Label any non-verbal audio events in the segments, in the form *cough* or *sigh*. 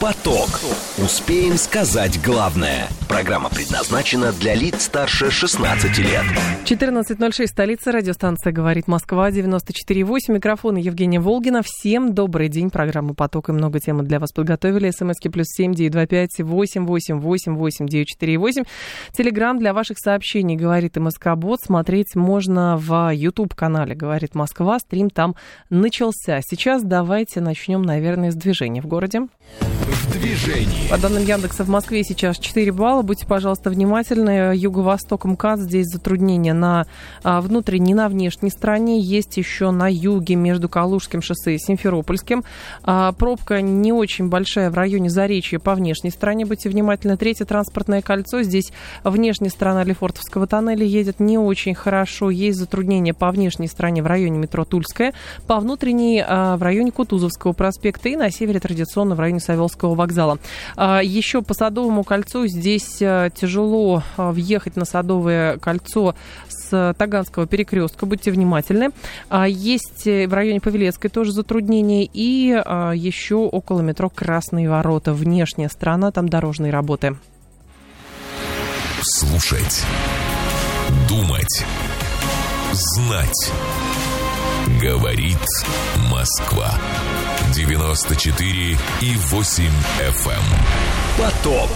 Поток. Успеем сказать главное. Программа предназначена для лиц старше 16 лет. 14.06, столица, радиостанция «Говорит Москва», 94.8, микрофон Евгения Волгина. Всем добрый день, программа «Поток» и много темы для вас подготовили. СМСки плюс семь девять два пять восемь восемь восемь восемь девять четыре восемь. Телеграмм для ваших сообщений «Говорит и Москобот». Смотреть можно в YouTube-канале «Говорит Москва». Стрим там начался. Сейчас давайте начнем, наверное, с движения в городе. Движении. По данным Яндекса, в Москве сейчас 4 балла. Будьте, пожалуйста, внимательны. Юго-восток МКАД. Здесь затруднения на а, внутренней, на внешней стороне. Есть еще на юге между Калужским шоссе и Симферопольским. А, пробка не очень большая в районе Заречья по внешней стороне. Будьте внимательны. Третье транспортное кольцо. Здесь внешняя сторона Лефортовского тоннеля едет не очень хорошо. Есть затруднения по внешней стороне в районе метро Тульская. По внутренней а, в районе Кутузовского проспекта. И на севере традиционно в районе Савеловского вокзала. А, Еще по Садовому кольцу здесь а, тяжело а, въехать на Садовое кольцо с Таганского перекрестка. Будьте внимательны. А, Есть э, в районе Павелецкой тоже затруднения. И а, еще около метро Красные ворота. Внешняя сторона, там дорожные работы. Слушать. Думать. Знать. Говорит Москва. 94 и 8 FM. эм. Поток.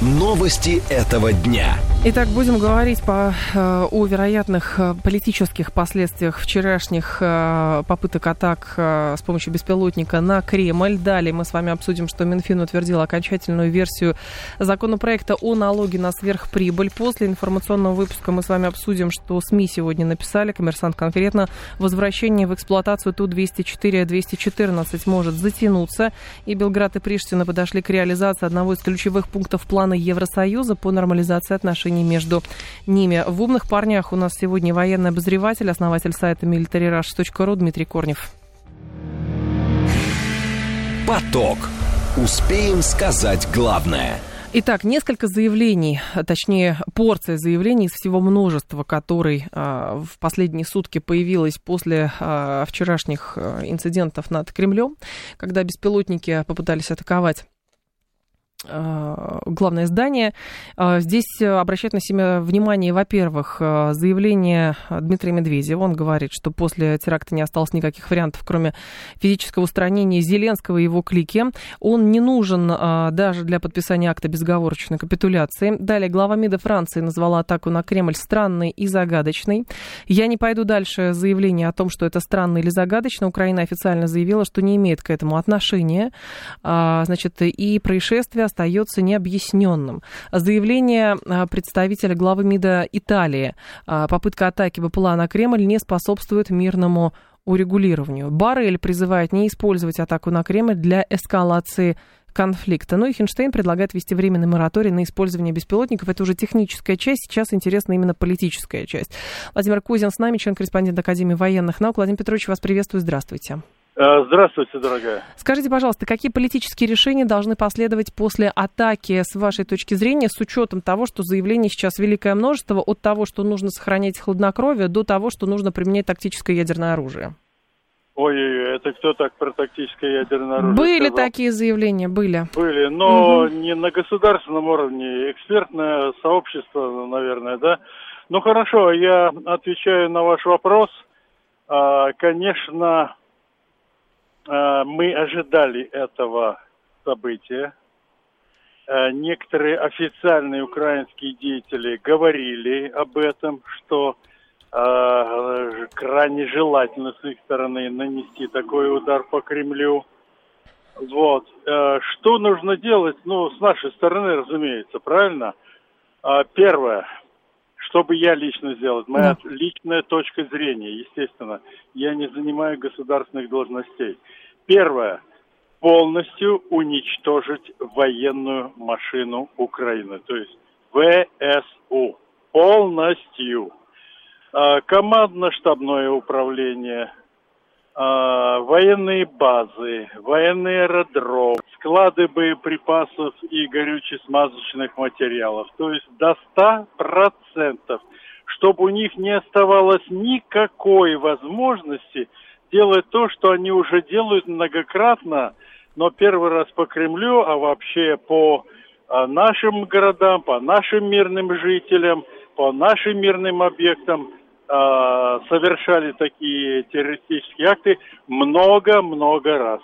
Новости этого дня. Итак, будем говорить по, э, о вероятных э, политических последствиях вчерашних э, попыток атак с помощью беспилотника на Кремль. Далее мы с вами обсудим, что Минфин утвердил окончательную версию законопроекта о налоге на сверхприбыль. После информационного выпуска мы с вами обсудим, что СМИ сегодня написали, коммерсант конкретно, возвращение в эксплуатацию Ту-204-214 может затянуться. И Белград и Приштина подошли к реализации одного из ключевых пунктов плана Евросоюза по нормализации отношений между ними. В «Умных парнях» у нас сегодня военный обозреватель, основатель сайта militaryrush.ru Дмитрий Корнев. Поток. Успеем сказать главное. Итак, несколько заявлений, точнее, порция заявлений из всего множества, который а, в последние сутки появилось после а, вчерашних а, инцидентов над Кремлем, когда беспилотники попытались атаковать главное здание. А, Здесь обращает на себя внимание, во-первых, а, заявление Дмитрия Медведева. Он говорит, что после теракта не осталось никаких вариантов, кроме физического устранения Зеленского и его клики. Он не нужен даже для подписания акта безоговорочной капитуляции. Далее глава МИДа Франции назвала атаку на Кремль странной и загадочной. Я не пойду дальше заявление о том, что это странно или загадочно. Украина официально заявила, что не имеет к этому отношения. Значит, и происшествие остается необъясненным. Заявление а, представителя главы МИДа Италии. а, Попытка атаки БПЛА на Кремль не способствует мирному урегулированию. Барель призывает не использовать атаку на Кремль для эскалации конфликта. Ну и Хинштейн предлагает ввести временный мораторий на использование беспилотников. Это уже техническая часть, сейчас интересна именно политическая часть. Владимир Кузин с нами, член-корреспондент Академии военных наук. Владимир Петрович, вас приветствую, здравствуйте. Э, Здравствуйте, дорогая. Скажите, пожалуйста, какие политические решения должны последовать после атаки, с вашей точки зрения, с учетом того, что заявлений сейчас великое множество, от того, что нужно сохранять хладнокровие, до того, что нужно применять тактическое ядерное оружие? Ой-ой-ой, это кто так про тактическое ядерное оружие были сказал? такие заявления, были. Были, но не на государственном уровне, экспертное сообщество, наверное, да? Ну хорошо, я отвечаю на ваш вопрос. А, Конечно, мы ожидали этого события. А, Некоторые официальные украинские деятели говорили об этом, что а, крайне желательно с их стороны нанести такой удар по Кремлю. Вот. Э, Что нужно делать? Ну, с нашей стороны, разумеется, правильно? Первое. Что бы я лично сделал? Моя личная точка зрения, естественно. Я не занимаю государственных должностей. Первое. Полностью уничтожить военную машину Украины. То есть ВСУ. Полностью. А, Командно-штабное управление, военные базы, военные аэродром, склады боеприпасов и горюче-смазочных материалов. То есть до 100%, чтобы у них не оставалось никакой возможности делать то, что они уже делают многократно, но первый раз по Кремлю, а вообще по а, нашим городам, по нашим мирным жителям, по нашим мирным объектам а, совершали такие террористические акты много-много раз.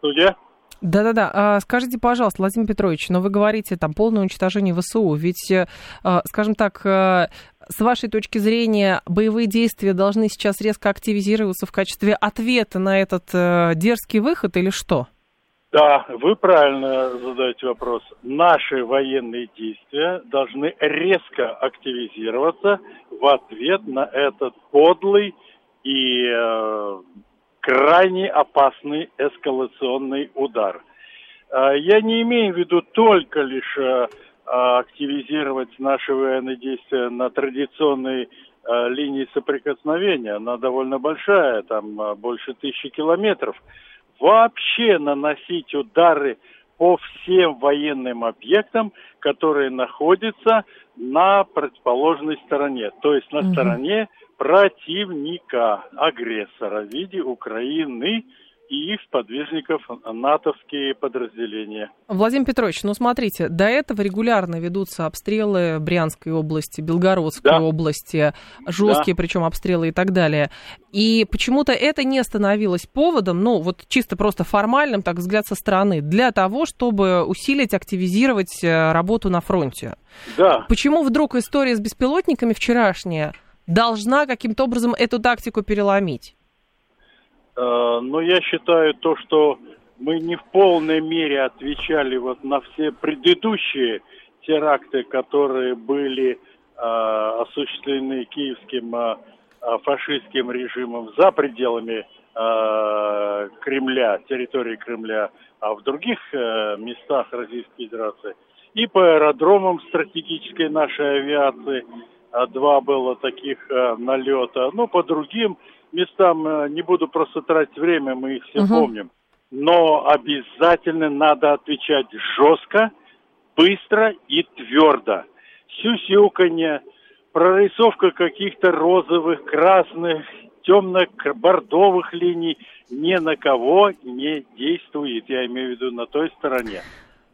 Судья? Да-да-да. А, скажите, пожалуйста, Владимир Петрович, но вы говорите там полное уничтожение ВСУ. Ведь, э, а, скажем так, э, с вашей точки зрения, боевые действия должны сейчас резко активизироваться в качестве ответа на этот э, дерзкий выход или что? Да, вы правильно задаете вопрос. Наши военные действия должны резко активизироваться в ответ на этот подлый и э, крайне опасный эскалационный удар. А, я не имею в виду только лишь э, активизировать наши военные действия на традиционной э, линии соприкосновения. Она довольно большая, там э, больше тысячи километров. Вообще наносить удары по всем военным объектам, которые находятся на противоположной стороне, то есть на угу. стороне противника, агрессора в виде Украины и их сподвижников натовские подразделения. Владимир Петрович, ну смотрите, до этого регулярно ведутся обстрелы Брянской области, Белгородской да. области, жесткие да. причем обстрелы и так далее. И почему-то это не становилось поводом, ну вот чисто просто формальным, так взгляд со стороны, для того, чтобы усилить, активизировать э, работу на фронте. Да. Почему вдруг история с беспилотниками вчерашняя должна каким-то образом эту тактику переломить? Э, но я считаю то, что мы не в полной мере отвечали вот на все предыдущие теракты, которые были э, осуществлены киевским э, фашистским режимом за пределами Кремля, территории Кремля, а в других местах Российской Федерации. И по аэродромам стратегической нашей авиации два было таких налета. Ну, по другим местам э, не буду просто тратить время, мы их все угу. помним. Но обязательно надо отвечать жестко, быстро и твердо. Сюсюканье, прорисовка каких-то розовых, красных, темно-бордовых линий ни на кого не действует, я имею в виду на той стороне,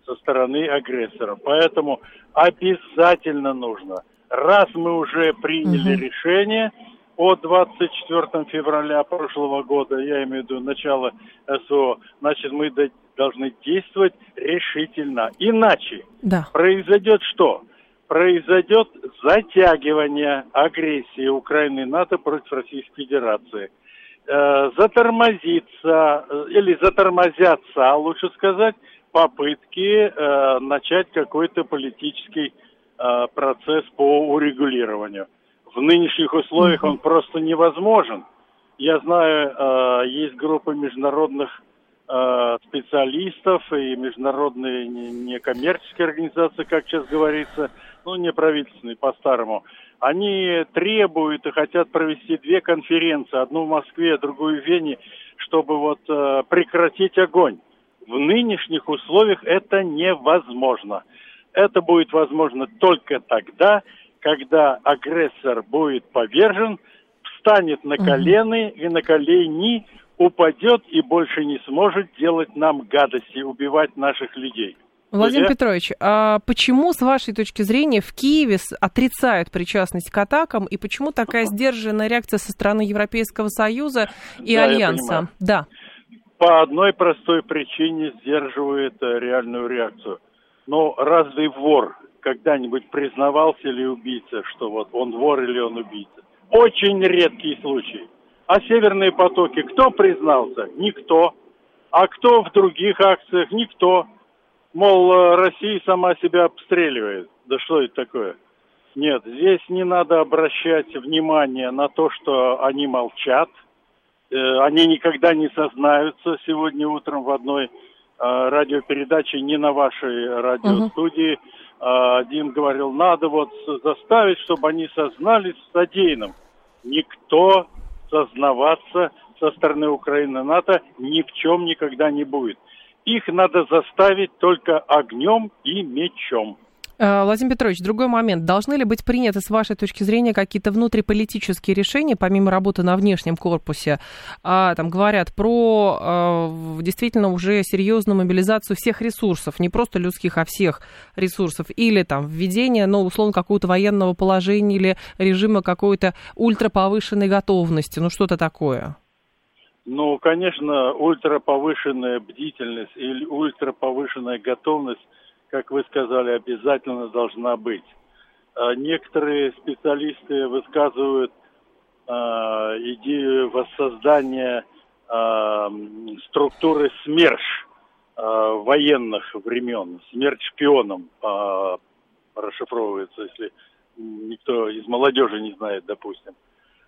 со стороны агрессора. Поэтому обязательно нужно, раз мы уже приняли угу. решение, от 24 февраля прошлого года, я имею в виду начало СВО, значит, мы должны действовать решительно. Иначе да. произойдет что? Произойдет затягивание агрессии Украины и НАТО против Российской Федерации. Э, затормозится, э, или затормозятся, лучше сказать, попытки э, начать какой-то политический э, процесс по урегулированию в нынешних условиях он просто невозможен. Я знаю, э, есть группа международных э, специалистов и международные некоммерческие организации, как сейчас говорится, ну, неправительственные по-старому. Они требуют и хотят провести две конференции, одну в Москве, другую в Вене, чтобы вот э, прекратить огонь. В нынешних условиях это невозможно. Это будет возможно только тогда, когда агрессор будет повержен, встанет на колено и на колени упадет и больше не сможет делать нам гадости, убивать наших людей. Владимир Друзья? Петрович, а почему, с вашей точки зрения, в Киеве отрицают причастность к атакам, и почему такая *laughs* сдержанная реакция со стороны Европейского Союза и да, Альянса? Да. По одной простой причине сдерживает э, реальную реакцию. Но разве вор когда-нибудь признавался ли убийца, что вот он вор или он убийца. Очень редкий случай. А северные потоки кто признался? Никто. А кто в других акциях? Никто. Мол, э, Россия сама себя обстреливает. Да что это такое? Нет, здесь не надо обращать внимание на то, что они молчат. Э, они никогда не сознаются. Сегодня утром в одной э, радиопередаче, не на вашей радиостудии, uh-huh один говорил, надо вот заставить, чтобы они сознались в содеянном. Никто сознаваться со стороны Украины НАТО ни в чем никогда не будет. Их надо заставить только огнем и мечом. Э, Владимир Петрович, другой момент. Должны ли быть приняты, с вашей точки зрения, какие-то внутриполитические решения, помимо работы на внешнем корпусе? А, там говорят про а, действительно уже серьезную мобилизацию всех ресурсов, не просто людских, а всех ресурсов. Или там введение, ну, условно, какого-то военного положения или режима какой-то ультраповышенной готовности, ну, что-то такое. Ну, конечно, ультраповышенная бдительность или ультраповышенная готовность – как вы сказали, обязательно должна быть. А, некоторые специалисты высказывают а, идею воссоздания а, структуры СМЕРШ военных времен, смерть шпионам расшифровывается, если никто из молодежи не знает, допустим.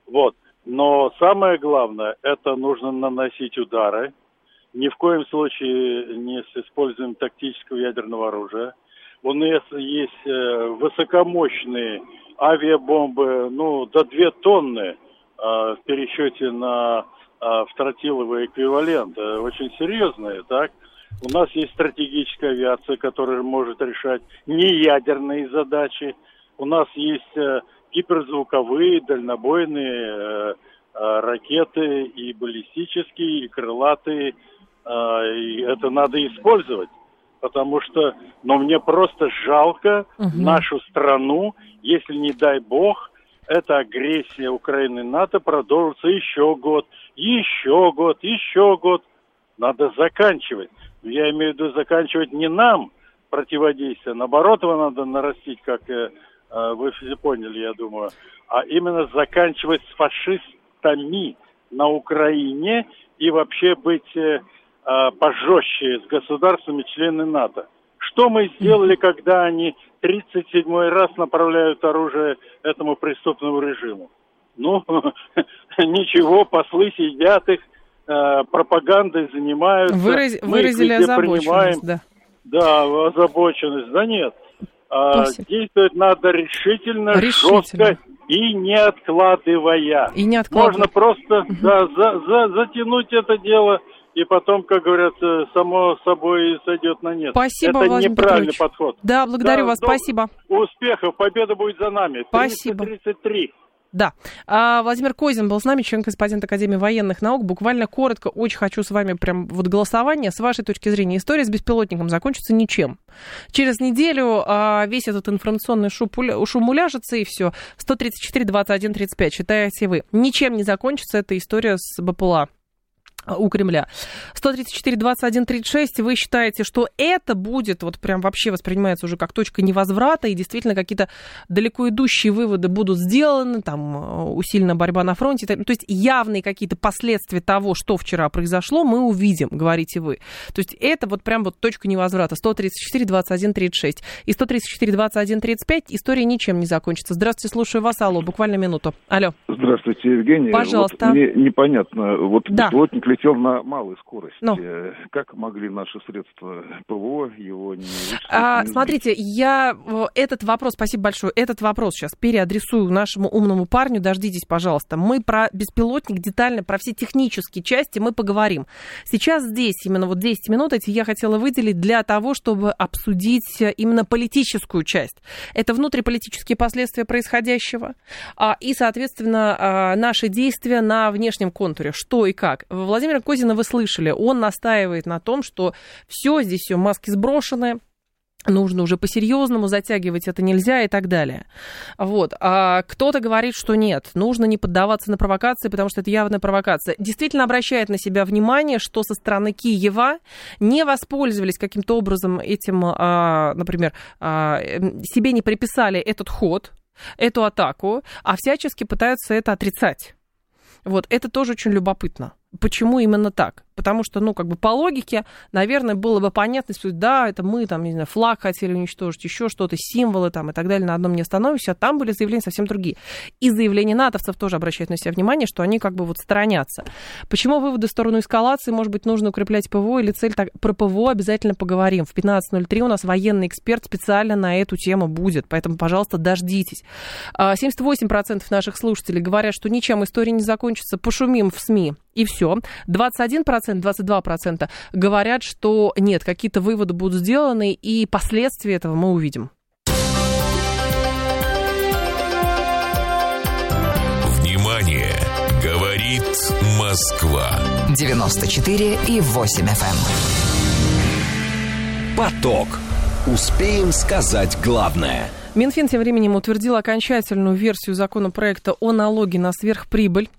Вот. Но самое главное, это нужно наносить удары, ни в коем случае не с использованием тактического ядерного оружия. У нас есть э, высокомощные авиабомбы, ну, до 2 тонны э, в пересчете на э, в тротиловый эквивалент. Э, очень серьезные, так? У нас есть стратегическая авиация, которая может решать неядерные задачи. У нас есть э, гиперзвуковые, дальнобойные ракеты и баллистические, и крылатые, а, и это надо использовать, потому что, но мне просто жалко угу. нашу страну, если не дай бог, эта агрессия Украины НАТО продолжится еще год, еще год, еще год. Надо заканчивать. Я имею в виду заканчивать не нам противодействие, наоборот, его надо нарастить, как э, э вы все поняли, я думаю, а именно заканчивать с фашистами на Украине и вообще быть э, пожестче с государствами члены НАТО. Что мы сделали, когда они 37 раз направляют оружие этому преступному режиму? Ну, *laughs* ничего, послы сидят их, э, пропагандой занимаются. Выраз, выразили озабоченность, принимаем. да. Да, озабоченность. Да нет. А, действовать надо решительно, решительно, жестко и не откладывая. И не откладывая. Можно просто угу. да, за, за, затянуть это дело и потом, как говорят, само собой сойдет на нет. Спасибо, Это Владимир неправильный Петрович. подход. Да, благодарю да, вас, спасибо. Успехов, победа будет за нами. Спасибо. 33. Да. А, Владимир Козин был с нами, член-корреспондент Академии военных наук. Буквально коротко, очень хочу с вами прям вот голосование. С вашей точки зрения, история с беспилотником закончится ничем. Через неделю а, весь этот информационный шум, шум уляжется, и все. 134, 21, 35, считаете вы. Ничем не закончится эта история с БПЛА у Кремля. 134, 21, 36, вы считаете, что это будет, вот прям вообще воспринимается уже как точка невозврата, и действительно какие-то далеко идущие выводы будут сделаны, там э, усиленная борьба на фронте, то есть явные какие-то последствия того, что вчера произошло, мы увидим, говорите вы. То есть это вот прям вот точка невозврата. 134, 21, 36. И 134, 21, 35 история ничем не закончится. Здравствуйте, слушаю вас. Алло, буквально минуту. Алло. Здравствуйте, Евгений. Пожалуйста. Вот мне непонятно, вот да. беспилотник летел на малой скорости. Ну. Как могли наши средства ПВО его не а, Смотрите, я этот вопрос, спасибо большое, этот вопрос сейчас переадресую нашему умному парню. Дождитесь, пожалуйста. Мы про беспилотник детально, про все технические части мы поговорим. Сейчас здесь, именно вот 10 минут эти я хотела выделить для того, чтобы обсудить именно политическую часть. Это внутриполитические последствия происходящего а, и, соответственно, а, наши действия на внешнем контуре. Что и как. Владимир Владимира Козина вы слышали, он настаивает на том, что все, здесь все маски сброшены, нужно уже по-серьезному затягивать это нельзя и так далее. Вот. А кто-то говорит, что нет, нужно не поддаваться на провокации, потому что это явная провокация. Действительно обращает на себя внимание, что со стороны Киева не воспользовались каким-то образом этим, а, например, а, себе не приписали этот ход, эту атаку, а всячески пытаются это отрицать. Вот, это тоже очень любопытно. Почему именно так? Потому что, ну, как бы по логике, наверное, было бы понятно, что да, это мы, там, не знаю, флаг хотели уничтожить, еще что-то, символы там и так далее, на одном не остановимся, а там были заявления совсем другие. И заявления натовцев тоже обращают на себя внимание, что они как бы вот сторонятся. Почему выводы в сторону эскалации, может быть, нужно укреплять ПВО или цель? Так, про ПВО обязательно поговорим. В 15.03 у нас военный эксперт специально на эту тему будет, поэтому, пожалуйста, дождитесь. 78% а, наших слушателей говорят, что ничем история не закончится, пошумим в СМИ. и все. 21%, 22% говорят, что нет, какие-то выводы будут сделаны, и последствия этого мы увидим. Внимание! Говорит Москва. 94 и 8 FM. Эм. Поток. Успеем сказать главное – Минфин тем временем утвердил окончательную версию законопроекта о налоге на сверхприбыль.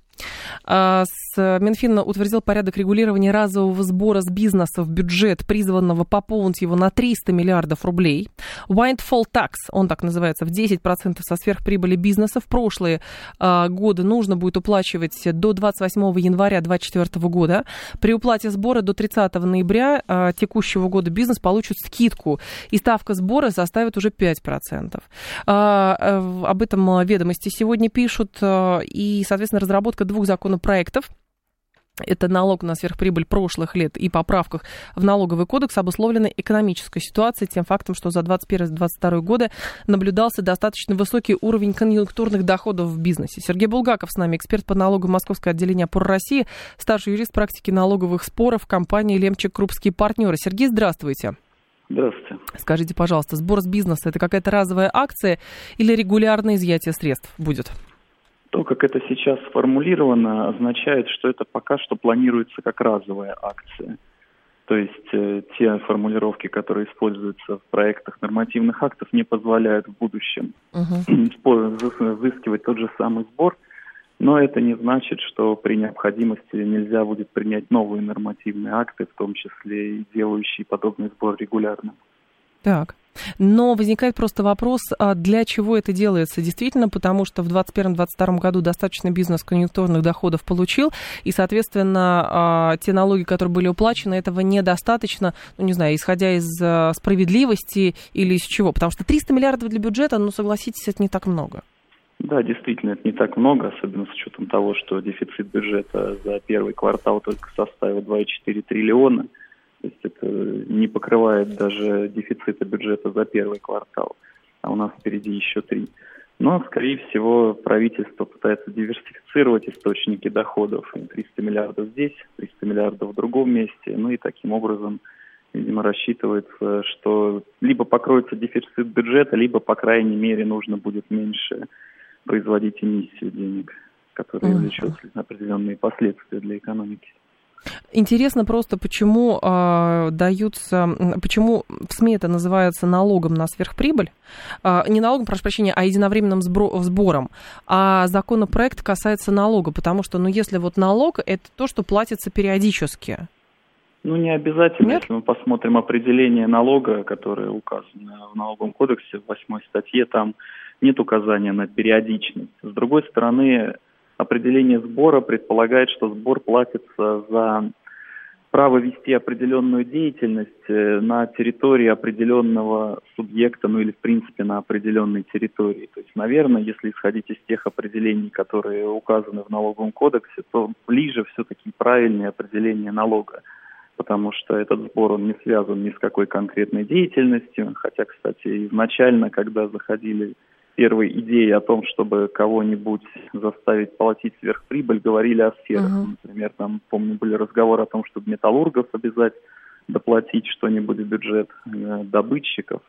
А, с Минфин утвердил порядок регулирования разового сбора с бизнеса в бюджет, призванного пополнить его на 300 миллиардов рублей. Windfall tax, он так называется, в 10% со сверхприбыли бизнеса. В прошлые а, годы нужно будет уплачивать до 28 января 2024 года. При уплате сбора до 30 ноября а, текущего года бизнес получит скидку, и ставка сбора составит уже 5%. А, а, об этом ведомости сегодня пишут, а, и, соответственно, разработка двух законопроектов это налог на сверхприбыль прошлых лет и поправках в налоговый кодекс обусловлена экономической ситуацией, тем фактом, что за 2021-2022 годы наблюдался достаточно высокий уровень конъюнктурных доходов в бизнесе. Сергей Булгаков с нами, эксперт по налогу Московского отделения ПОР России, старший юрист практики налоговых споров компании Лемчик Крупские партнеры. Сергей, здравствуйте. Здравствуйте. Скажите, пожалуйста, сбор с бизнеса это какая-то разовая акция или регулярное изъятие средств будет? То, как это сейчас сформулировано, означает, что это пока что планируется как разовая акция. То есть э, те формулировки, которые используются в проектах нормативных актов, не позволяют в будущем uh-huh. *clears throat* взыскивать тот же самый сбор, но это не значит, что при необходимости нельзя будет принять новые нормативные акты, в том числе и делающие подобный сбор регулярным. Так. Но возникает просто вопрос, а для чего это делается? Действительно, потому что в 2021-2022 году достаточно бизнес конъюнктурных доходов получил, и, соответственно, а, те налоги, которые были уплачены, этого недостаточно, ну, не знаю, исходя из а, справедливости или из чего? Потому что 300 миллиардов для бюджета, ну, согласитесь, это не так много. Да, действительно, это не так много, особенно с учетом того, что дефицит бюджета за первый квартал только составил 2,4 триллиона – то есть это не покрывает даже дефицита бюджета за первый квартал, а у нас впереди еще три. Но, скорее всего, правительство пытается диверсифицировать источники доходов. 300 миллиардов здесь, 300 миллиардов в другом месте. Ну и таким образом, видимо, рассчитывается, что либо покроется дефицит бюджета, либо, по крайней мере, нужно будет меньше производить эмиссию денег, которая влечет определенные последствия для экономики. Интересно просто, почему э, даются, почему в СМИ это называется налогом на сверхприбыль, э, не налогом, прошу прощения, а единовременным сбро- сбором, а законопроект касается налога, потому что, ну, если вот налог, это то, что платится периодически. Ну, не обязательно, Нет? если мы посмотрим определение налога, которое указано в налоговом кодексе в восьмой статье, там нет указания на периодичность. С другой стороны, определение сбора предполагает, что сбор платится за право вести определенную деятельность э, на территории определенного субъекта, ну или в принципе на определенной территории. То есть, наверное, если исходить из тех определений, которые указаны в налоговом кодексе, то ближе все-таки правильное определение налога, потому что этот сбор он не связан ни с какой конкретной деятельностью, хотя, кстати, изначально, когда заходили первой идеи о том, чтобы кого-нибудь заставить платить сверхприбыль, говорили о сферах. Uh-huh. Например, там, помню, были разговоры о том, чтобы металлургов обязать доплатить что-нибудь в бюджет э, добытчиков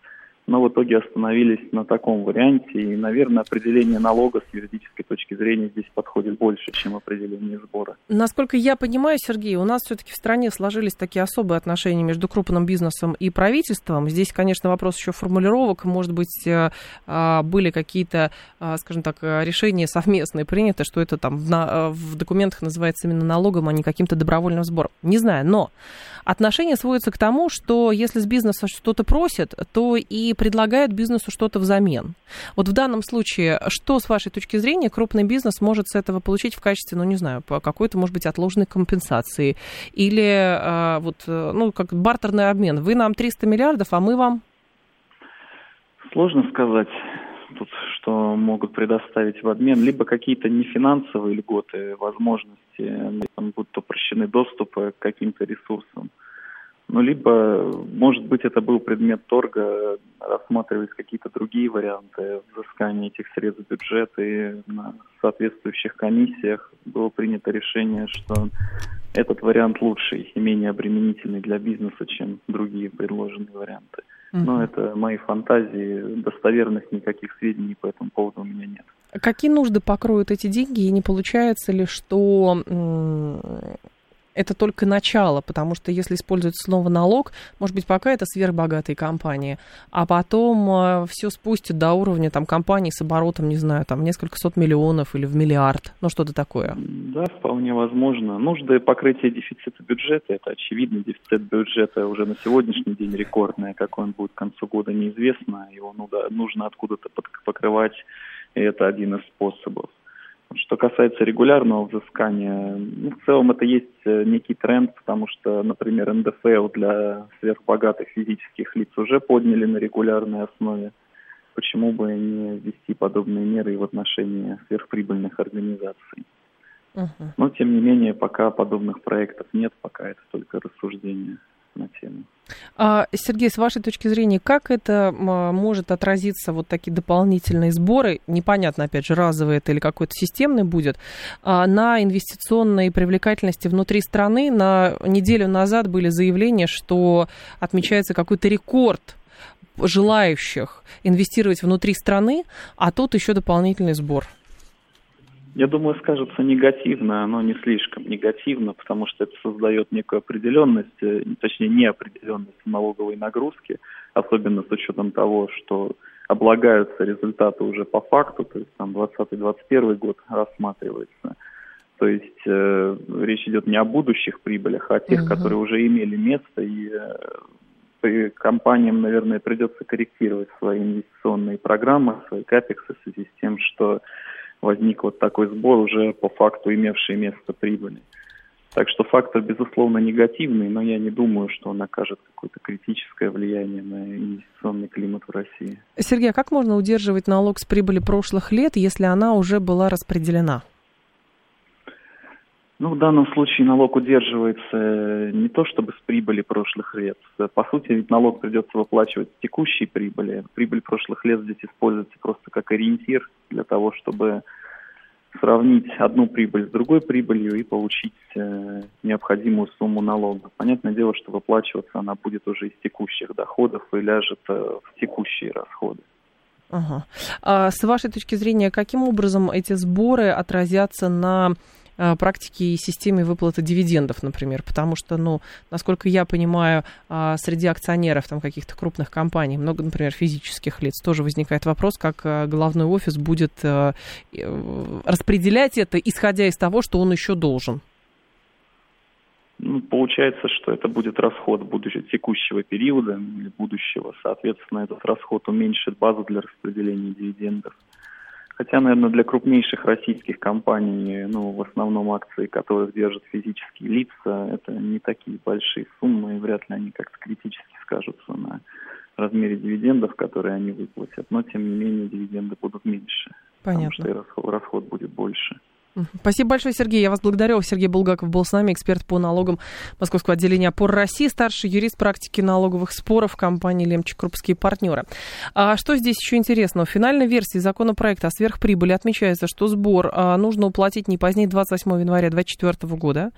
но в итоге остановились на таком варианте. И, наверное, определение налога с юридической точки зрения здесь подходит больше, чем определение сбора. Насколько я понимаю, Сергей, у нас все-таки в стране сложились такие особые отношения между крупным бизнесом и правительством. Здесь, конечно, вопрос еще формулировок. Может быть, э, а, были какие-то, а, скажем так, решения совместные приняты, что это там в э, документах называется именно налогом, а не каким-то добровольным сбором. Не знаю, но отношения сводятся к тому, что если с бизнеса что-то просят, то и предлагают бизнесу что-то взамен. Вот в данном случае, что, с вашей точки зрения, крупный бизнес может с этого получить в качестве, ну, не знаю, какой-то, может быть, отложенной компенсации? Или а, вот, э, ну, как бартерный обмен. Вы нам 300 миллиардов, а мы вам? Сложно сказать тут, что могут предоставить в обмен, либо какие-то нефинансовые льготы, возможности, будут упрощены доступы к каким-то ресурсам. Ну, либо, может быть, это был предмет торга, рассматривались какие-то другие варианты взыскания этих средств в бюджет, и на соответствующих комиссиях было принято решение, что этот вариант лучший и менее обременительный для бизнеса, чем другие предложенные варианты. Но это мои фантазии, достоверных никаких сведений по этому поводу у меня нет. Какие нужды покроют эти деньги, и не получается ли, что это только начало, потому что если использовать снова налог, может быть, пока это сверхбогатые компании, а потом э, все спустят до уровня там компаний с оборотом, не знаю, там несколько сот миллионов или в миллиард, ну что-то такое. Да, вполне возможно. Нужды покрытия дефицита бюджета, это очевидно, дефицит бюджета уже на сегодняшний день рекордный, какой он будет к концу года неизвестно, его нужно откуда-то покрывать, и это один из способов. Что касается регулярного взыскания, ну, в целом это есть э, некий тренд, потому что, например, НДФЛ для сверхбогатых физических лиц уже подняли на регулярной основе. Почему бы не ввести подобные меры и в отношении сверхприбыльных организаций? Uh-huh. Но, тем не менее, пока подобных проектов нет, пока это только рассуждения на тему. А, Сергей, с вашей точки зрения, как это может отразиться, вот такие дополнительные сборы, непонятно, опять же, разовые это или какой-то системный будет, а, на инвестиционной привлекательности внутри страны? На неделю назад были заявления, что отмечается какой-то рекорд желающих инвестировать внутри страны, а тут еще дополнительный сбор. Я думаю, скажется негативно, но не слишком негативно, потому что это создает некую определенность, э, точнее неопределенность налоговой нагрузки, особенно с учетом того, что облагаются результаты уже по факту, то есть там 2020-2021 год рассматривается. То есть э, речь идет не о будущих прибылях, а о тех, угу. которые уже имели место, и э, компаниям, наверное, придется корректировать свои инвестиционные программы, свои капексы в связи с тем, что возник вот такой сбор уже по факту имевший место прибыли. Так что фактор, безусловно, негативный, но я не думаю, что он окажет какое-то критическое влияние на инвестиционный климат в России. Сергей, а как можно удерживать налог с прибыли прошлых лет, если она уже была распределена? Ну, в данном случае налог удерживается не то чтобы с прибыли прошлых лет. По сути, ведь налог придется выплачивать с текущей прибыли. Прибыль прошлых лет здесь используется просто как ориентир для того, чтобы сравнить одну прибыль с другой прибылью и получить э, необходимую сумму налога. Понятное дело, что выплачиваться она будет уже из текущих доходов и ляжет э, в текущие расходы. Ага. А с вашей точки зрения, каким образом эти сборы отразятся на Э, практике и системе выплаты дивидендов, например, потому что, ну, насколько я понимаю, а, среди акционеров там каких-то крупных компаний, много, например, физических лиц, тоже возникает вопрос, как э, головной офис будет э, распределять это, исходя из того, что он еще должен. Ну, получается, что это будет расход будущего текущего периода или будущего. Соответственно, этот расход уменьшит базу для распределения дивидендов. Хотя, наверное, для крупнейших российских компаний, ну, в основном акции, которых держат физические лица, это не такие большие суммы, и вряд ли они как-то критически скажутся на размере дивидендов, которые они выплатят. Но, тем не менее, дивиденды будут меньше. Понятно. Потому что и расход, расход будет больше. Спасибо большое, Сергей. Я вас благодарю. Сергей Булгаков был с нами, эксперт по налогам Московского отделения опор России, старший юрист практики налоговых споров компании Лемчик Крупские партнеры. А что здесь еще интересно? В финальной версии законопроекта о сверхприбыли отмечается, что сбор а, нужно уплатить не позднее 28 января 2024 года.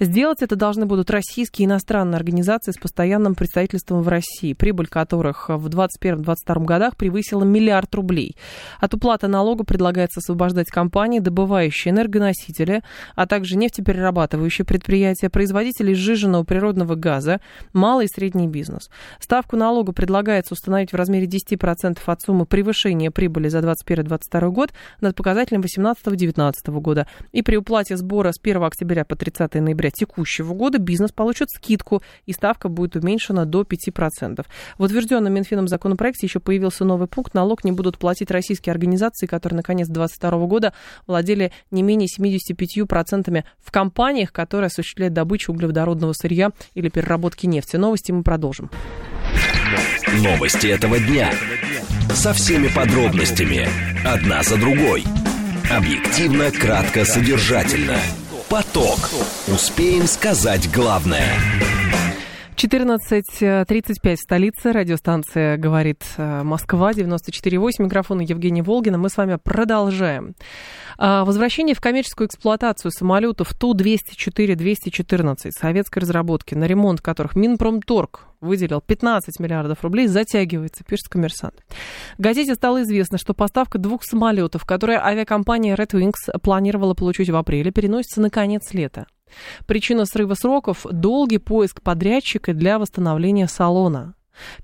Сделать это должны будут российские и иностранные организации с постоянным представительством в России, прибыль которых в 2021-2022 годах превысила миллиард рублей. От уплаты налога предлагается освобождать компании, добывающие энергоносители, а также нефтеперерабатывающие предприятия, производители сжиженного природного газа, малый и средний бизнес. Ставку налога предлагается установить в размере 10% от суммы превышения прибыли за 2021-2022 год над показателем 2018-2019 года. И при уплате сбора с 1 октября по 30 ноября текущего года бизнес получит скидку, и ставка будет уменьшена до 5%. В утвержденном Минфином законопроекте еще появился новый пункт. Налог не будут платить российские организации, которые на конец 2022 года владели не не менее 75% в компаниях, которые осуществляют добычу углеводородного сырья или переработки нефти. Новости мы продолжим. Новости этого дня. Со всеми подробностями. Одна за другой. Объективно, кратко, содержательно. Поток. Успеем сказать главное. 14.35 в столице. Радиостанция «Говорит э, Москва», 94.8. Микрофон Евгения Волгина. Мы с вами продолжаем. А, возвращение в коммерческую эксплуатацию самолетов Ту-204-214 советской разработки, на ремонт которых Минпромторг выделил 15 миллиардов рублей, затягивается, пишет коммерсант. В газете стало известно, что поставка двух самолетов, которые авиакомпания Red Wings планировала получить в апреле, переносится на конец лета. Причина срыва сроков – долгий поиск подрядчика для восстановления салона.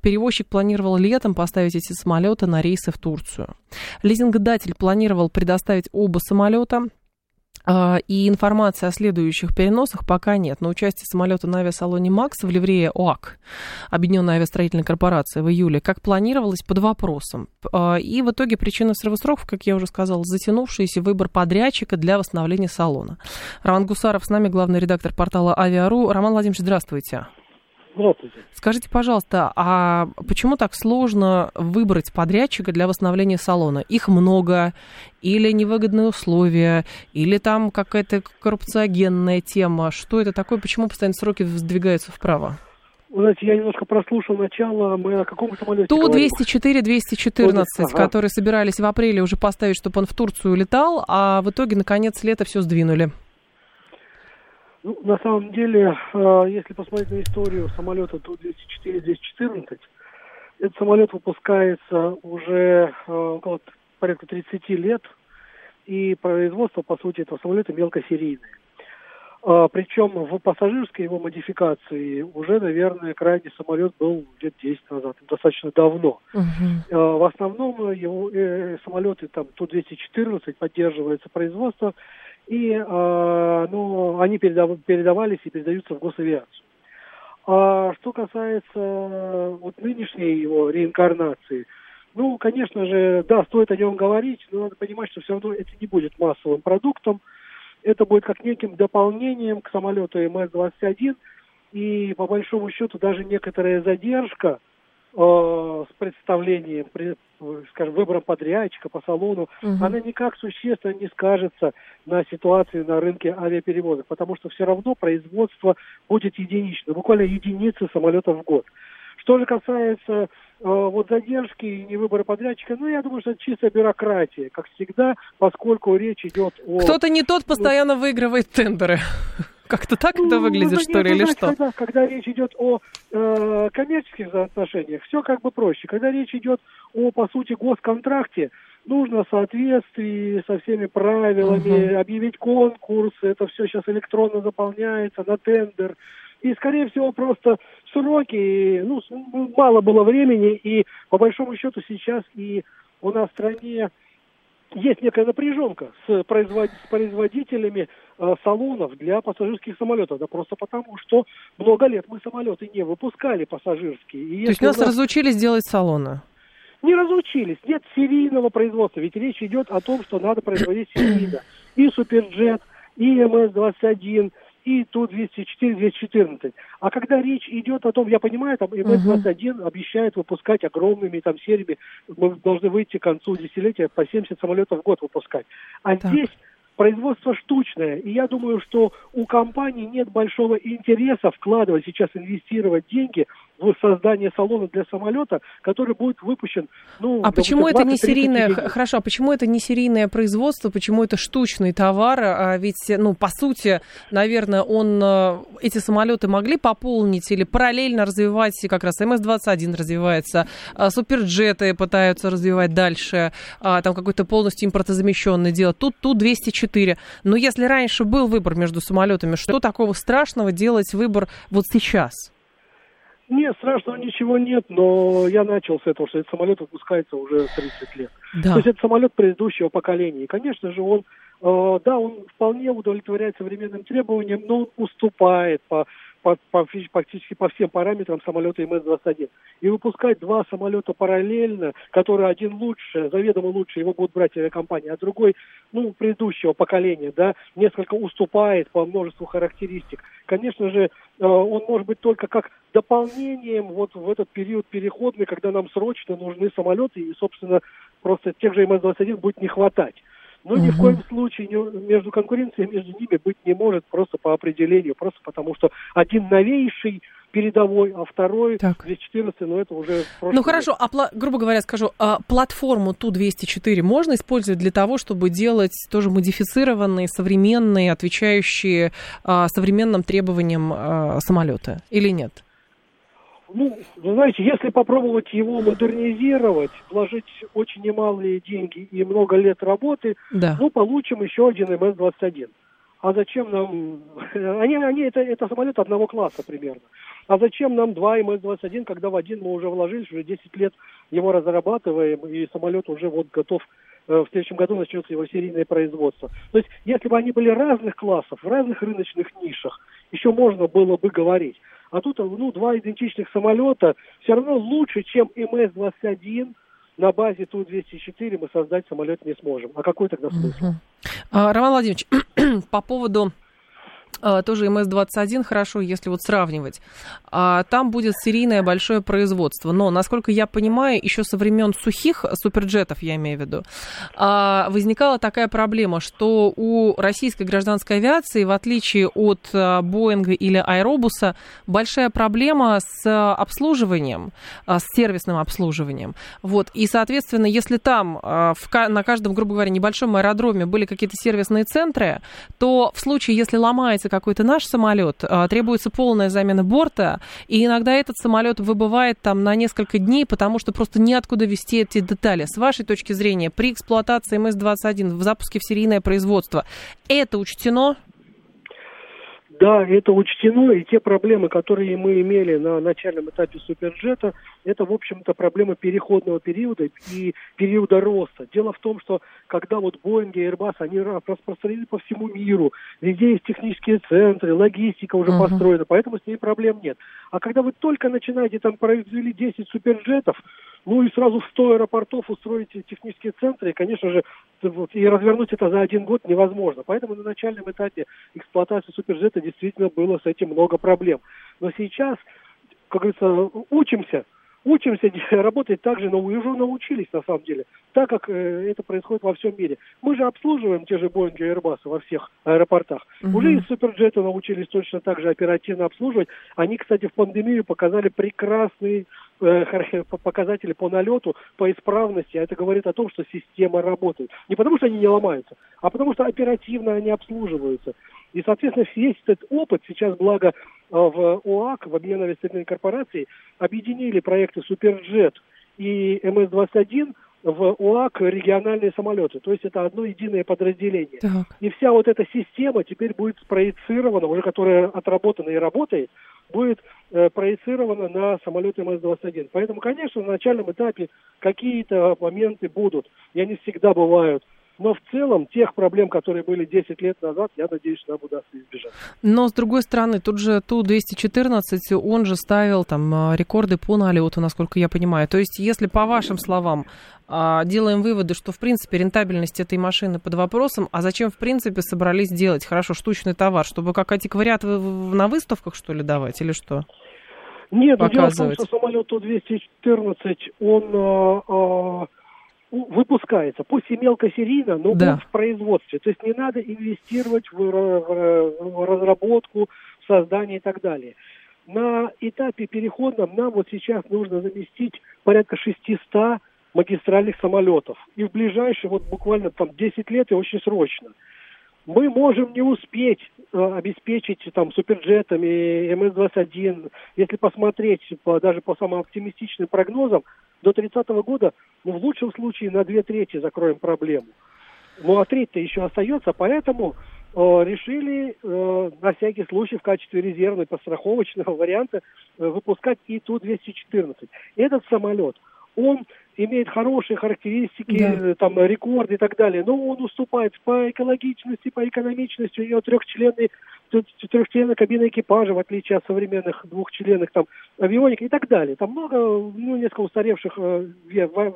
Перевозчик планировал летом поставить эти самолеты на рейсы в Турцию. Лизингодатель планировал предоставить оба самолета и информации о следующих переносах пока нет. Но участие самолета на авиасалоне «Макс» в ливрее ОАК, Объединенная авиастроительная корпорация, в июле, как планировалось, под вопросом. А, и в итоге причина срыва сроков, как я уже сказала, затянувшийся выбор подрядчика для восстановления салона. Роман Гусаров с нами, главный редактор портала «Авиару». Роман Владимирович, здравствуйте. Здравствуйте. Скажите, пожалуйста, а почему так сложно выбрать подрядчика для восстановления салона? Их много, или невыгодные условия, или там какая-то коррупциогенная тема? Что это такое? Почему постоянно сроки сдвигаются вправо? Вы знаете, я немножко прослушал начало. Мы о каком самолете Ту-204-214, ага. который собирались в апреле уже поставить, чтобы он в Турцию летал, а в итоге, наконец, лето все сдвинули. Ну, на самом деле, э, если посмотреть на историю самолета Ту-204-214, этот самолет выпускается уже э, около порядка 30 лет, и производство, по сути, этого самолета мелкосерийное. А, причем в пассажирской его модификации уже, наверное, крайний самолет был лет 10 назад, достаточно давно. Uh-huh. В основном его э, самолеты там Ту-214 поддерживается производство и э, ну, они передав, передавались и передаются в госавиацию. А что касается вот нынешней его реинкарнации, ну, конечно же, да, стоит о нем говорить, но надо понимать, что все равно это не будет массовым продуктом, это будет как неким дополнением к самолету МС-21, и по большому счету даже некоторая задержка э, с представлением, скажем, выбором подрядчика по салону, угу. она никак существенно не скажется на ситуации на рынке авиаперевозок, потому что все равно производство будет единичным, буквально единицы самолетов в год. Что же касается э, вот задержки и не выбора подрядчика, ну, я думаю, что это чистая бюрократия, как всегда, поскольку речь идет о... Кто-то не тот постоянно ну, выигрывает тендеры. Как-то так ну, это выглядит, что ли, или знаете, что? Когда, когда речь идет о э, коммерческих отношениях, все как бы проще. Когда речь идет о, по сути, госконтракте, нужно в соответствии со всеми правилами uh-huh. объявить конкурс, это все сейчас электронно заполняется на тендер. И, скорее всего, просто сроки, ну, мало было времени, и по большому счету сейчас и у нас в стране есть некая напряженка с, производ... с производителями э, салонов для пассажирских самолетов. Да просто потому, что много лет мы самолеты не выпускали пассажирские. И То есть нас, нас разучились делать салоны? Не разучились. Нет серийного производства. Ведь речь идет о том, что надо производить серийно. И Суперджет, и МС-21, и Ту-204-214. А когда речь идет о том, я понимаю, там МС-21 обещает выпускать огромными там сериями, мы должны выйти к концу десятилетия по 70 самолетов в год выпускать. А так. здесь производство штучное. И я думаю, что у компании нет большого интереса вкладывать сейчас, инвестировать деньги в создание салона для самолета, который будет выпущен. Ну, а почему это не серийное? Хорошо, а почему это не серийное производство? Почему это штучный товар? А ведь, ну, по сути, наверное, он э, эти самолеты могли пополнить или параллельно развивать, как раз МС-21 развивается, а суперджеты пытаются развивать дальше, а, там какой-то полностью импортозамещенный дело. Тут Ту-204. Но если раньше был выбор между самолетами, что такого страшного делать выбор вот сейчас? Нет, страшного ничего нет, но я начал с этого, что этот самолет выпускается уже 30 лет. Да. То есть это самолет предыдущего поколения. И, конечно же, он, э, да, он вполне удовлетворяет современным требованиям, но он уступает по по, по, практически по всем параметрам самолета МС-21. И выпускать два самолета параллельно, которые один лучше, заведомо лучше, его будут брать авиакомпания, а другой, ну, предыдущего поколения, да, несколько уступает по множеству характеристик. Конечно же, э, он может быть только как дополнением вот в этот период переходный, когда нам срочно нужны самолеты, и, собственно, просто тех же МС-21 будет не хватать. Но угу. ни в коем случае не, между конкуренцией между ними быть не может просто по определению, просто потому что один новейший передовой, а второй так. 214, но это уже... Ну хорошо, а, грубо говоря, скажу, а платформу Ту-204 можно использовать для того, чтобы делать тоже модифицированные, современные, отвечающие а, современным требованиям а, самолета или нет? Ну, вы знаете, если попробовать его модернизировать, вложить очень немалые деньги и много лет работы, да. ну, получим еще один МС-21. А зачем нам... *laughs* Они, они это, это самолет одного класса примерно. А зачем нам два МС-21, когда в один мы уже вложились, уже 10 лет его разрабатываем, и самолет уже вот готов э, в следующем году начнется его серийное производство. То есть, если бы они были разных классов, в разных рыночных нишах, еще можно было бы говорить. А тут ну, два идентичных самолета все равно лучше, чем МС-21 на базе Ту-204 мы создать самолет не сможем. А какой тогда смысл? Угу. А, Роман Владимирович, *clears throat* по поводу тоже МС-21 хорошо, если вот сравнивать. А, там будет серийное большое производство. Но, насколько я понимаю, еще со времен сухих суперджетов, я имею в виду, а, возникала такая проблема, что у российской гражданской авиации, в отличие от Боинга или Аэробуса, большая проблема с обслуживанием, с сервисным обслуживанием. Вот. И, соответственно, если там на каждом, грубо говоря, небольшом аэродроме были какие-то сервисные центры, то в случае, если ломается ломается какой-то наш самолет, а, требуется полная замена борта, и иногда этот самолет выбывает там на несколько дней, потому что просто неоткуда вести эти детали. С вашей точки зрения, при эксплуатации МС-21 в запуске в серийное производство, это учтено? Да, это учтено, и те проблемы, которые мы имели на начальном этапе Суперджета, это, в общем-то, проблема переходного периода и периода роста. Дело в том, что когда вот Boeing и Airbus, они распространены по всему миру, везде есть технические центры, логистика уже uh-huh. построена, поэтому с ней проблем нет. А когда вы только начинаете, там произвели 10 суперджетов, ну и сразу в 100 аэропортов устроите технические центры, и, конечно же, вот, и развернуть это за один год невозможно. Поэтому на начальном этапе эксплуатации суперджета действительно было с этим много проблем. Но сейчас, как говорится, учимся – учимся *laughs* работать так же, но уже научились на самом деле, так как э, это происходит во всем мире. Мы же обслуживаем те же Боинги и Airbus во всех аэропортах. Угу. Уже и Суперджеты научились точно так же оперативно обслуживать. Они, кстати, в пандемию показали прекрасные э, показатели по налету, по исправности. А это говорит о том, что система работает. Не потому, что они не ломаются, а потому, что оперативно они обслуживаются. И, соответственно, весь этот опыт сейчас, благо, а, в ОАК, в обменно-инвестиционной корпорации, объединили проекты «Суперджет» и МС-21 в ОАК региональные самолеты. То есть это одно единое подразделение. Так. И вся вот эта система теперь будет спроецирована, уже которая отработана и работает, будет э, проецирована на самолеты МС-21. Поэтому, конечно, на начальном этапе какие-то моменты будут. И они всегда бывают. Но в целом тех проблем, которые были 10 лет назад, я надеюсь, нам удастся избежать. Но с другой стороны, тут же Ту-214, он же ставил там а, рекорды по налету, насколько я понимаю. То есть, если по вашим словам а, делаем выводы, что в принципе рентабельность этой машины под вопросом, а зачем в принципе собрались делать хорошо штучный товар, чтобы как антиквариат на выставках что ли давать или что? Нет, дело в том, что самолет Ту-214, он э, выпускается, пусть и мелкосерийно, но да. в производстве. То есть не надо инвестировать в, в разработку, в создание и так далее. На этапе переходном нам вот сейчас нужно заместить порядка 600 магистральных самолетов. И в ближайшие вот буквально там 10 лет и очень срочно. Мы можем не успеть э, обеспечить там суперджетами МС-21. Если посмотреть по, даже по самым оптимистичным прогнозам, до 30 года, ну, в лучшем случае, на две трети закроем проблему. Ну, а треть-то еще остается, поэтому э, решили э, на всякий случай в качестве резервного постраховочного варианта э, выпускать и Ту-214. Этот самолет, он имеет хорошие характеристики, да. Э, там, рекорды и так далее, но он уступает по экологичности, по экономичности, у него трехчленный трехчленная кабина экипажа, в отличие от современных двухчленных там авионик и так далее. Там много, ну, несколько устаревших э,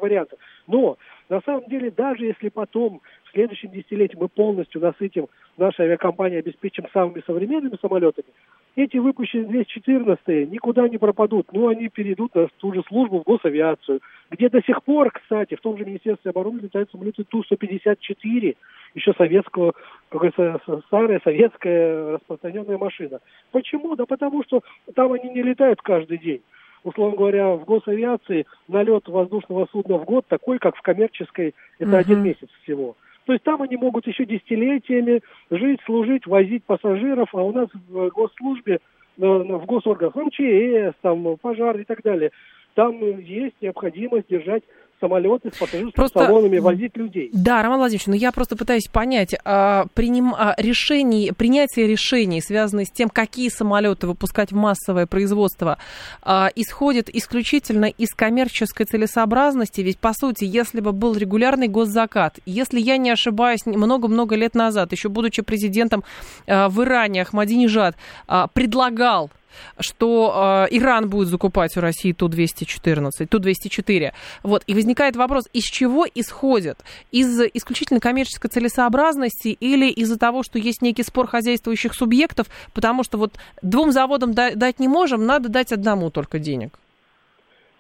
вариантов. Но, на самом деле, даже если потом, в следующем десятилетии мы полностью насытим, наша авиакомпания обеспечим самыми современными самолетами, эти выпущенные 214 никуда не пропадут. Ну, они перейдут на ту же службу в госавиацию, где до сих пор, кстати, в том же Министерстве обороны летают самолеты Ту-154, еще советского, какая-то старая советская распространенная машина. Почему? Да потому что там они не летают каждый день условно говоря, в госавиации налет воздушного судна в год такой, как в коммерческой, это uh-huh. один месяц всего. То есть там они могут еще десятилетиями жить, служить, возить пассажиров, а у нас в госслужбе, в госорганах, МЧС, там, пожар и так далее, там есть необходимость держать самолеты с пассажирскими просто... салонами, возить людей. Да, Роман Владимирович, ну я просто пытаюсь понять, а, приним... а, решений, принятие решений, связанные с тем, какие самолеты выпускать в массовое производство, а, исходит исключительно из коммерческой целесообразности, ведь, по сути, если бы был регулярный госзакат, если я не ошибаюсь, много-много лет назад, еще будучи президентом а, в Иране, Ахмадинежад а, предлагал что э, Иран будет закупать у России Ту-214, Ту-204. Вот, и возникает вопрос, из чего исходят? Из исключительно коммерческой целесообразности или из-за того, что есть некий спор хозяйствующих субъектов, потому что вот двум заводам дать не можем, надо дать одному только денег?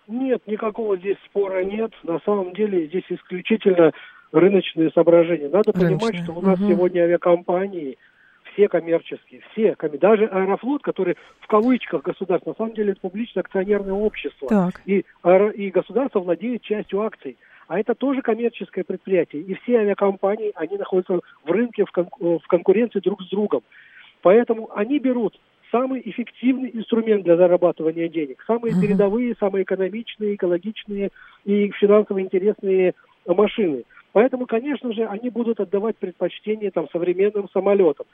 Нет, никакого здесь спора нет. На самом деле здесь исключительно рыночные соображения. Надо Рыночные. понимать, что у нас угу. сегодня авиакомпании – все коммерческие, все, даже Аэрофлот, который в кавычках государство, на самом деле это публичное акционерное общество, так. И, и государство владеет частью акций. А это тоже коммерческое предприятие. И все авиакомпании, они находятся в рынке в, кон- в конкуренции друг с другом. Поэтому они берут самый эффективный инструмент для зарабатывания денег. Самые uh-huh. передовые, самые экономичные, экологичные и финансово интересные машины. Поэтому, конечно же, они будут отдавать предпочтение там, современным самолетам.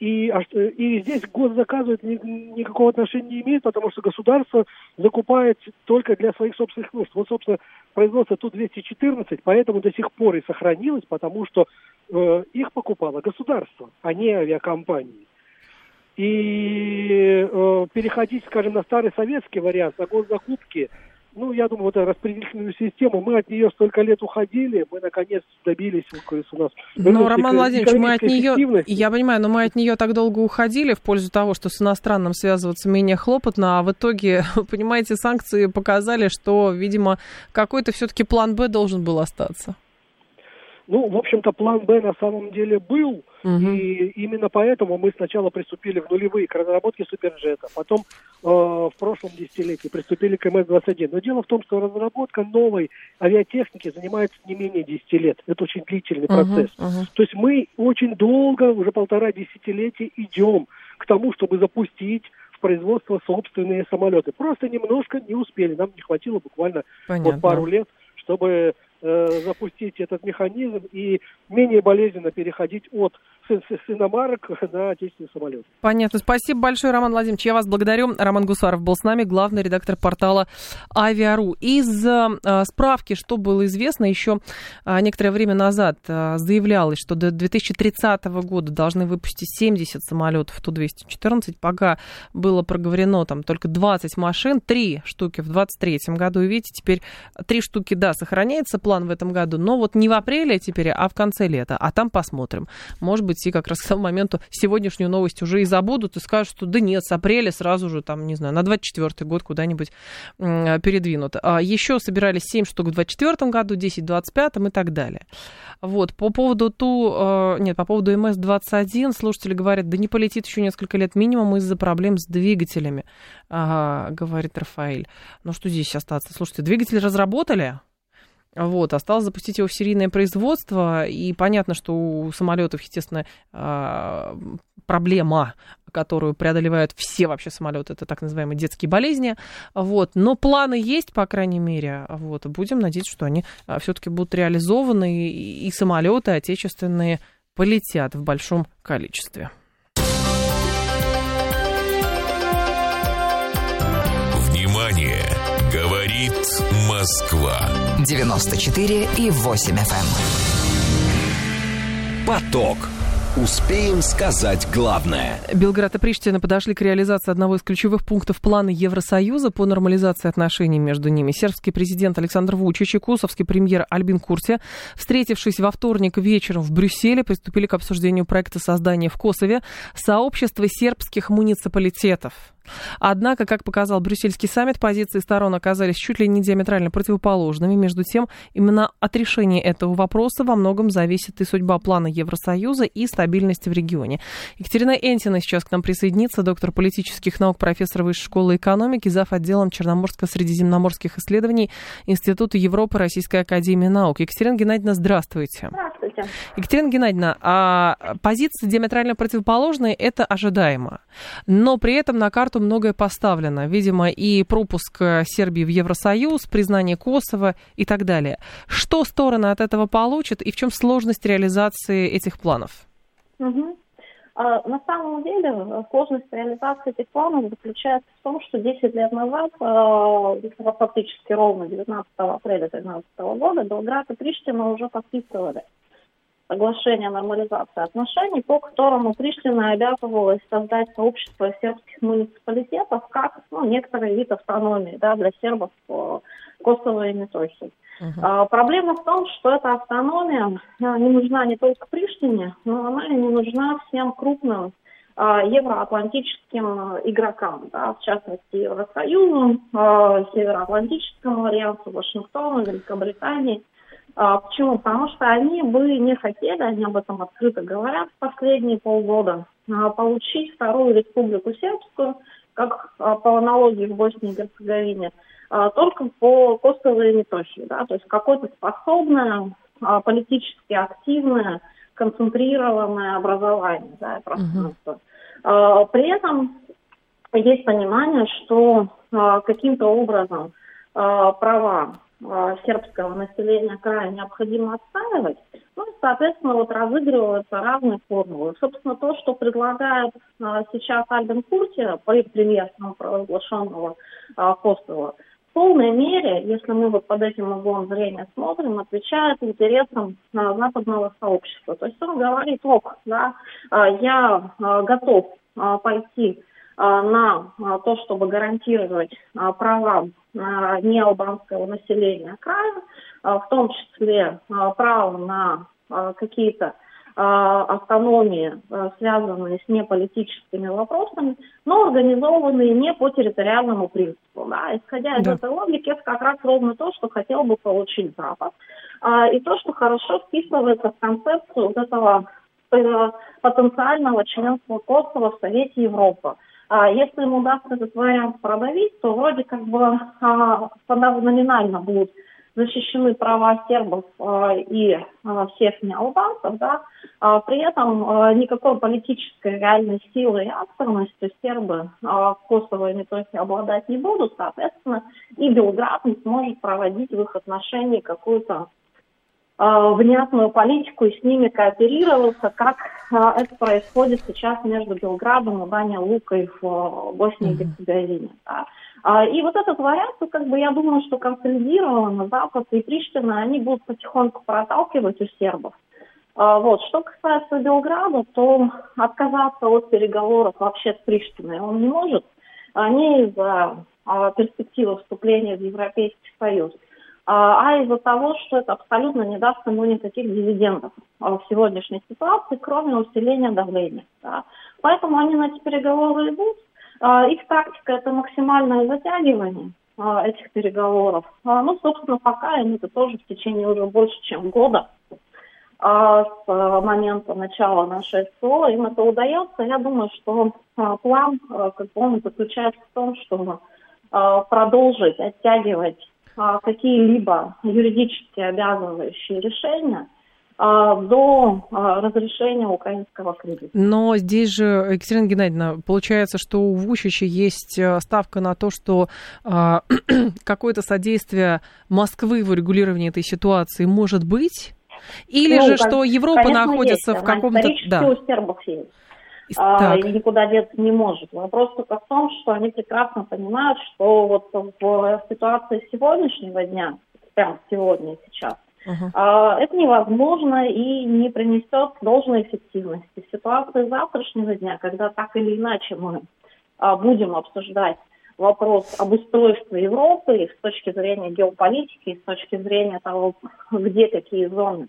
И, а и здесь госзаказывать ни, никакого отношения не имеет, потому что государство закупает только для своих собственных нужд. Вот, собственно, производство Ту-214 поэтому до сих пор и сохранилось, потому что э, их покупало государство, а не авиакомпании. И э, переходить, скажем, на старый советский вариант, на госзакупки – ну, я думаю, вот распределительную систему, мы от нее столько лет уходили, мы наконец добились, у нас... Ну, Роман Владимирович, мы от нее, я понимаю, но мы от нее так долго уходили в пользу того, что с иностранным связываться менее хлопотно, а в итоге, *laughs* понимаете, санкции показали, что, видимо, какой-то все-таки план Б должен был остаться. Ну, в общем-то, план Б на самом деле был, угу. и именно поэтому мы сначала приступили в нулевые к разработке суперджета, потом э, в прошлом десятилетии приступили к МС-21. Но дело в том, что разработка новой авиатехники занимает не менее 10 лет. Это очень длительный процесс. Угу, угу. То есть мы очень долго, уже полтора десятилетия идем к тому, чтобы запустить в производство собственные самолеты. Просто немножко не успели. Нам не хватило буквально вот пару лет, чтобы запустить этот механизм и менее болезненно переходить от с иномарок *laughs* на отечественный самолет. Понятно. Спасибо большое, Роман Владимирович. Я вас благодарю. Роман Гусаров был с нами, главный редактор портала Авиару. Из э, справки, что было известно, еще э, некоторое время назад э, заявлялось, что до 2030 года должны выпустить 70 самолетов Ту-214. Пока было проговорено там только 20 машин, 3 штуки в 2023 году. И видите, теперь 3 штуки, да, сохраняется план в этом году, но вот не в апреле теперь, а в конце лета. А там посмотрим. Может быть, и как раз к тому моменту сегодняшнюю новость уже и забудут и скажут, что да нет, с апреля сразу же, там, не знаю, на 24 год куда-нибудь передвинут. А еще собирались 7 штук в 24 году, 10 в 25 и так далее. Вот, по поводу ту, э, нет, по поводу МС-21 слушатели говорят, да не полетит еще несколько лет минимум из-за проблем с двигателями, говорит Рафаэль. Ну что здесь остаться? Слушайте, двигатель разработали, вот, осталось запустить его в серийное производство, и понятно, что у самолетов, естественно, а, проблема, которую преодолевают все вообще самолеты, это так называемые детские болезни. Вот. Но планы есть, по крайней мере. Вот. Будем надеяться, что они а, все-таки будут реализованы, и самолеты отечественные полетят в большом количестве. Москва. 94 и 8 FM. Эм. Поток. Успеем сказать главное. Белград и Приштина подошли к реализации одного из ключевых пунктов плана Евросоюза по нормализации отношений между ними. Сербский президент Александр Вучич и косовский премьер Альбин Курти, встретившись во вторник вечером в Брюсселе, приступили к обсуждению проекта создания в Косове сообщества сербских муниципалитетов. Однако, как показал брюссельский саммит, позиции сторон оказались чуть ли не диаметрально противоположными. Между тем, именно от решения этого вопроса во многом зависит и судьба плана Евросоюза и стабильности в регионе. Екатерина Энтина сейчас к нам присоединится, доктор политических наук, профессор Высшей школы экономики, зав. отделом Черноморско-средиземноморских исследований Института Европы Российской Академии Наук. Екатерина Геннадьевна, здравствуйте. Здравствуйте. Екатерина Геннадьевна, а позиции диаметрально противоположные, это ожидаемо. Но при этом на карту многое поставлено. Видимо, и пропуск э, Сербии в Евросоюз, признание Косово и так далее. Что стороны от этого получат и в чем сложность реализации этих планов? А, на самом деле сложность реализации этих планов заключается в том, что 10 лет назад, а, фактически ровно 19 апреля 2013 года, Белград и Приштина уже подписывали соглашение о нормализации отношений, по которому Приштина обязывалась создать сообщество сербских муниципалитетов как ну, некоторый вид автономии да, для сербов Косово и Метохии. Uh-huh. А, проблема в том, что эта автономия не нужна не только Приштине, но она и не нужна всем крупным а, евроатлантическим игрокам, да, в частности Евросоюзу, а, Североатлантическому альянсу, Вашингтону, Великобритании. А, почему? Потому что они бы не хотели, они об этом открыто говорят в последние полгода, а, получить вторую республику сербскую, как а, по аналогии в Боснии и Герцеговине, только по Косово и Метохии, да, то есть какое-то способное, политически активное, концентрированное образование, да, пространство. Uh-huh. При этом есть понимание, что каким-то образом права сербского населения края необходимо отстаивать. Ну и, соответственно, вот разыгрываются разные формулы. Собственно, то, что предлагает а, сейчас Альбин Курти, премьер провозглашенного а, Косово, в полной мере, если мы вот под этим углом зрения смотрим, отвечает интересам а, западного сообщества. То есть он говорит, ок, да, я готов пойти на а, то, чтобы гарантировать а, права неалбанского населения края, в том числе право на какие-то автономии, связанные с неполитическими вопросами, но организованные не по территориальному принципу. Да. Исходя из да. этой логики, это как раз ровно то, что хотел бы получить Запад, и то, что хорошо вписывается в концепцию вот этого э, потенциального членства Косово в Совете Европы. А если им удастся этот вариант продавить, то вроде как бы а, номинально будут защищены права сербов а, и всех неалбанцев, да, при этом никакой политической реальной силы и акторностью сербы а, Косово и Метохи обладать не будут, соответственно, и Белград не сможет проводить в их отношении какую-то внятную политику и с ними кооперировался, как э, это происходит сейчас между Белградом и Баня Лукой в э, Боснии и Герцеговине. А, и вот этот вариант, ну, как бы я думаю, что консолидированно Запад и Приштина, они будут потихоньку проталкивать у сербов. А, вот. Что касается Белграда, то отказаться от переговоров вообще с Приштиной он не может, не из-за а, перспективы вступления в Европейский Союз, а, а из-за того, что это абсолютно не даст ему никаких дивидендов в сегодняшней ситуации, кроме усиления давления. Да. Поэтому они на эти переговоры идут. А, их тактика – это максимальное затягивание а, этих переговоров. Ну, собственно, пока им это тоже в течение уже больше, чем года с момента начала нашей СО им это удается. Я думаю, что план, как он заключается в том, чтобы продолжить оттягивать а, какие-либо юридически обязывающие решения а, до а, разрешения украинского кризиса. Но здесь же, Екатерина Геннадьевна, получается, что у Вучича есть ставка на то, что *clears throat* какое-то содействие Москвы в урегулировании этой ситуации может быть? Или ну, же, что Европа находится есть. в каком-то... Да. у сербов есть а, и никуда деться не может. Вопрос только в том, что они прекрасно понимают, что вот в ситуации сегодняшнего дня, прямо сегодня и сейчас, Uh-huh. Это невозможно и не принесет должной эффективности. В ситуации завтрашнего дня, когда так или иначе мы а, будем обсуждать вопрос об устройстве Европы с точки зрения геополитики, с точки зрения того, где какие зоны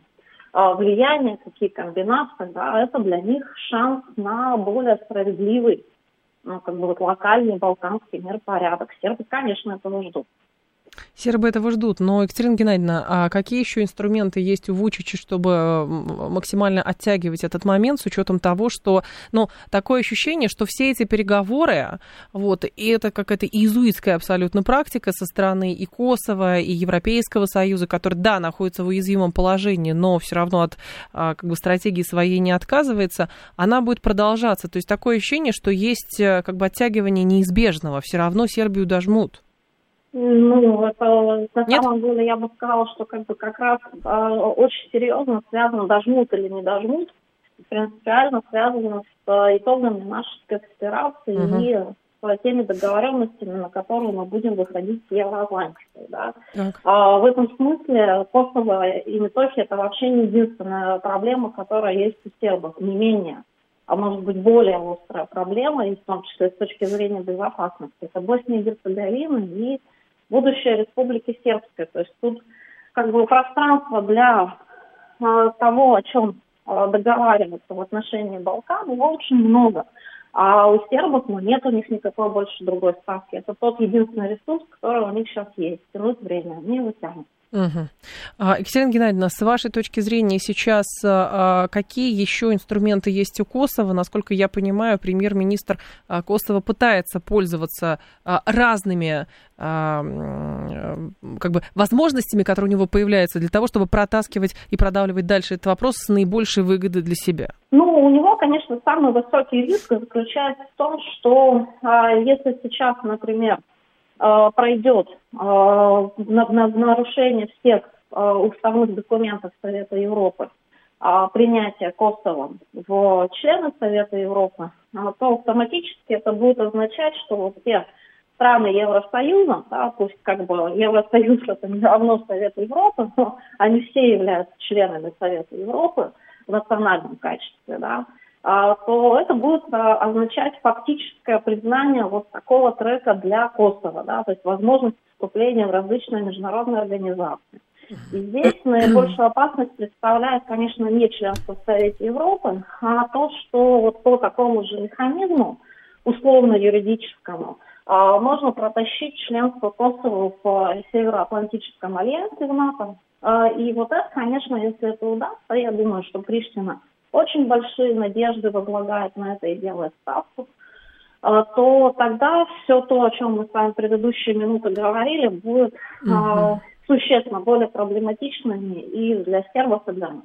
а, влияния, какие комбинации, да, это для них шанс на более справедливый, ну, как бы вот локальный балканский миропорядок. Сербы, конечно, этого ждут. Сербы этого ждут. Но, Екатерина Геннадьевна, а какие еще инструменты есть у Вучича, чтобы максимально оттягивать этот момент с учетом того, что, ну, такое ощущение, что все эти переговоры, вот, и это какая-то иезуитская абсолютно практика со стороны и Косово, и Европейского Союза, который, да, находится в уязвимом положении, но все равно от а, как бы, стратегии своей не отказывается, она будет продолжаться. То есть такое ощущение, что есть э, как бы оттягивание неизбежного, все равно Сербию дожмут. Ну, это на Нет? самом деле я бы сказала, что как бы как раз э, очень серьезно связано, дожмут или не дожмут, принципиально связано с э, итогами нашей спецоперации угу. и с теми договоренностями, на которые мы будем выходить с Евроатлантикой. Да. А, в этом смысле Косово и Метохия это вообще не единственная проблема, которая есть у сербов, не менее а может быть более острая проблема, и в том числе с точки зрения безопасности. Это Босния и Герцеговина и будущее Республики Сербской. То есть тут как бы пространство для э, того, о чем э, договариваться в отношении Балкан, его очень много. А у сербов ну, нет у них никакой больше другой ставки. Это тот единственный ресурс, который у них сейчас есть. Тянуть время, они его тянут. Угу. Екатерина Геннадьевна, с вашей точки зрения сейчас а, какие еще инструменты есть у Косово? Насколько я понимаю, премьер-министр а, Косово пытается пользоваться а, разными как бы возможностями, которые у него появляются для того, чтобы протаскивать и продавливать дальше этот вопрос с наибольшей выгодой для себя? Ну, у него, конечно, самый высокий риск заключается в том, что если сейчас, например, Э, пройдет э, на, на нарушение всех э, уставных документов Совета Европы принятие Косово в члены Совета Европы, то автоматически это будет означать, что вот те страны Евросоюза, да, пусть как бы Евросоюз это не равно Совет Европы, но они все являются членами Совета Европы в национальном качестве, да, то это будет а, означать фактическое признание вот такого трека для Косово, да, то есть возможность вступления в различные международные организации. И здесь *clears throat* наибольшую опасность представляет, конечно, не членство в Совете Европы, а то, что вот по такому же механизму, условно-юридическому, а, можно протащить членство Косово в Североатлантическом альянсе в НАТО. И вот это, конечно, если это удастся, я думаю, что Приштина – очень большие надежды возлагает на это и делает ставку, а, то тогда все то, о чем мы с вами в предыдущие минуты говорили, будет угу. существенно более проблематичными и для сербов, и для нас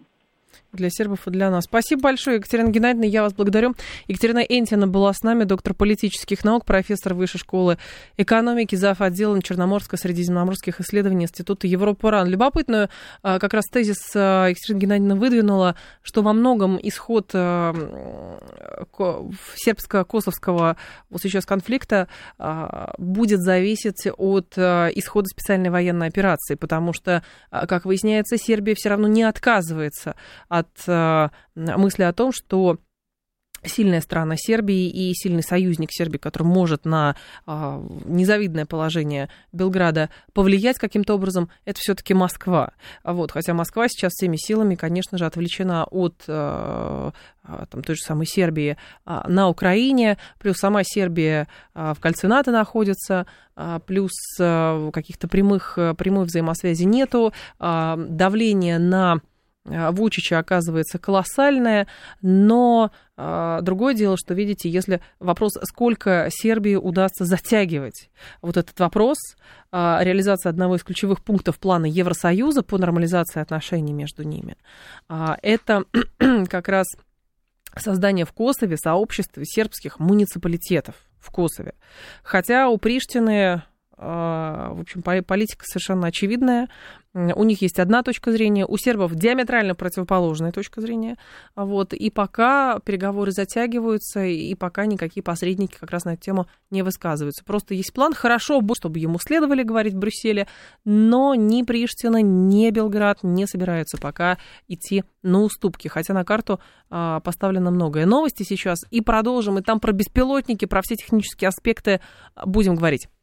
для сербов и для нас. Спасибо большое, Екатерина Геннадьевна, я вас благодарю. Екатерина Энтина была с нами, доктор политических наук, профессор Высшей школы экономики, зав. отделом Черноморско-Средиземноморских исследований Института Европы РАН. Любопытную а, как раз тезис а, Екатерина Геннадьевна выдвинула, что во многом исход а, сербско-косовского вот сейчас конфликта будет зависеть от исхода специальной военной операции, потому что, как выясняется, Сербия все равно не отказывается от э, мысли о том, что сильная страна Сербии и сильный союзник Сербии, который может на э, незавидное положение Белграда повлиять каким-то образом, это все-таки Москва. Вот, хотя Москва сейчас всеми силами, конечно же, отвлечена от э, там, той же самой Сербии э, на Украине, плюс сама Сербия э, в кольце НАТО находится, э, плюс э, каких-то прямых, прямой взаимосвязи нету, э, давление на Вучича оказывается колоссальная, но э, другое дело, что, видите, если вопрос, сколько Сербии удастся затягивать вот этот вопрос, э, реализация одного из ключевых пунктов плана Евросоюза по нормализации отношений между ними, это *clears throat* как раз создание в Косове сообщества сербских муниципалитетов в Косове. Хотя у Приштины В общем, политика совершенно очевидная. У них есть одна точка зрения, у сербов диаметрально противоположная точка зрения. Вот. И пока переговоры затягиваются, и пока никакие посредники как раз на эту тему не высказываются. Просто есть план. Хорошо, чтобы ему следовали говорить в Брюсселе, но ни Приштина, ни Белград не собираются пока идти на уступки. Хотя на карту а, поставлено многое. Новости сейчас. И продолжим. И там про беспилотники, про все технические аспекты будем говорить.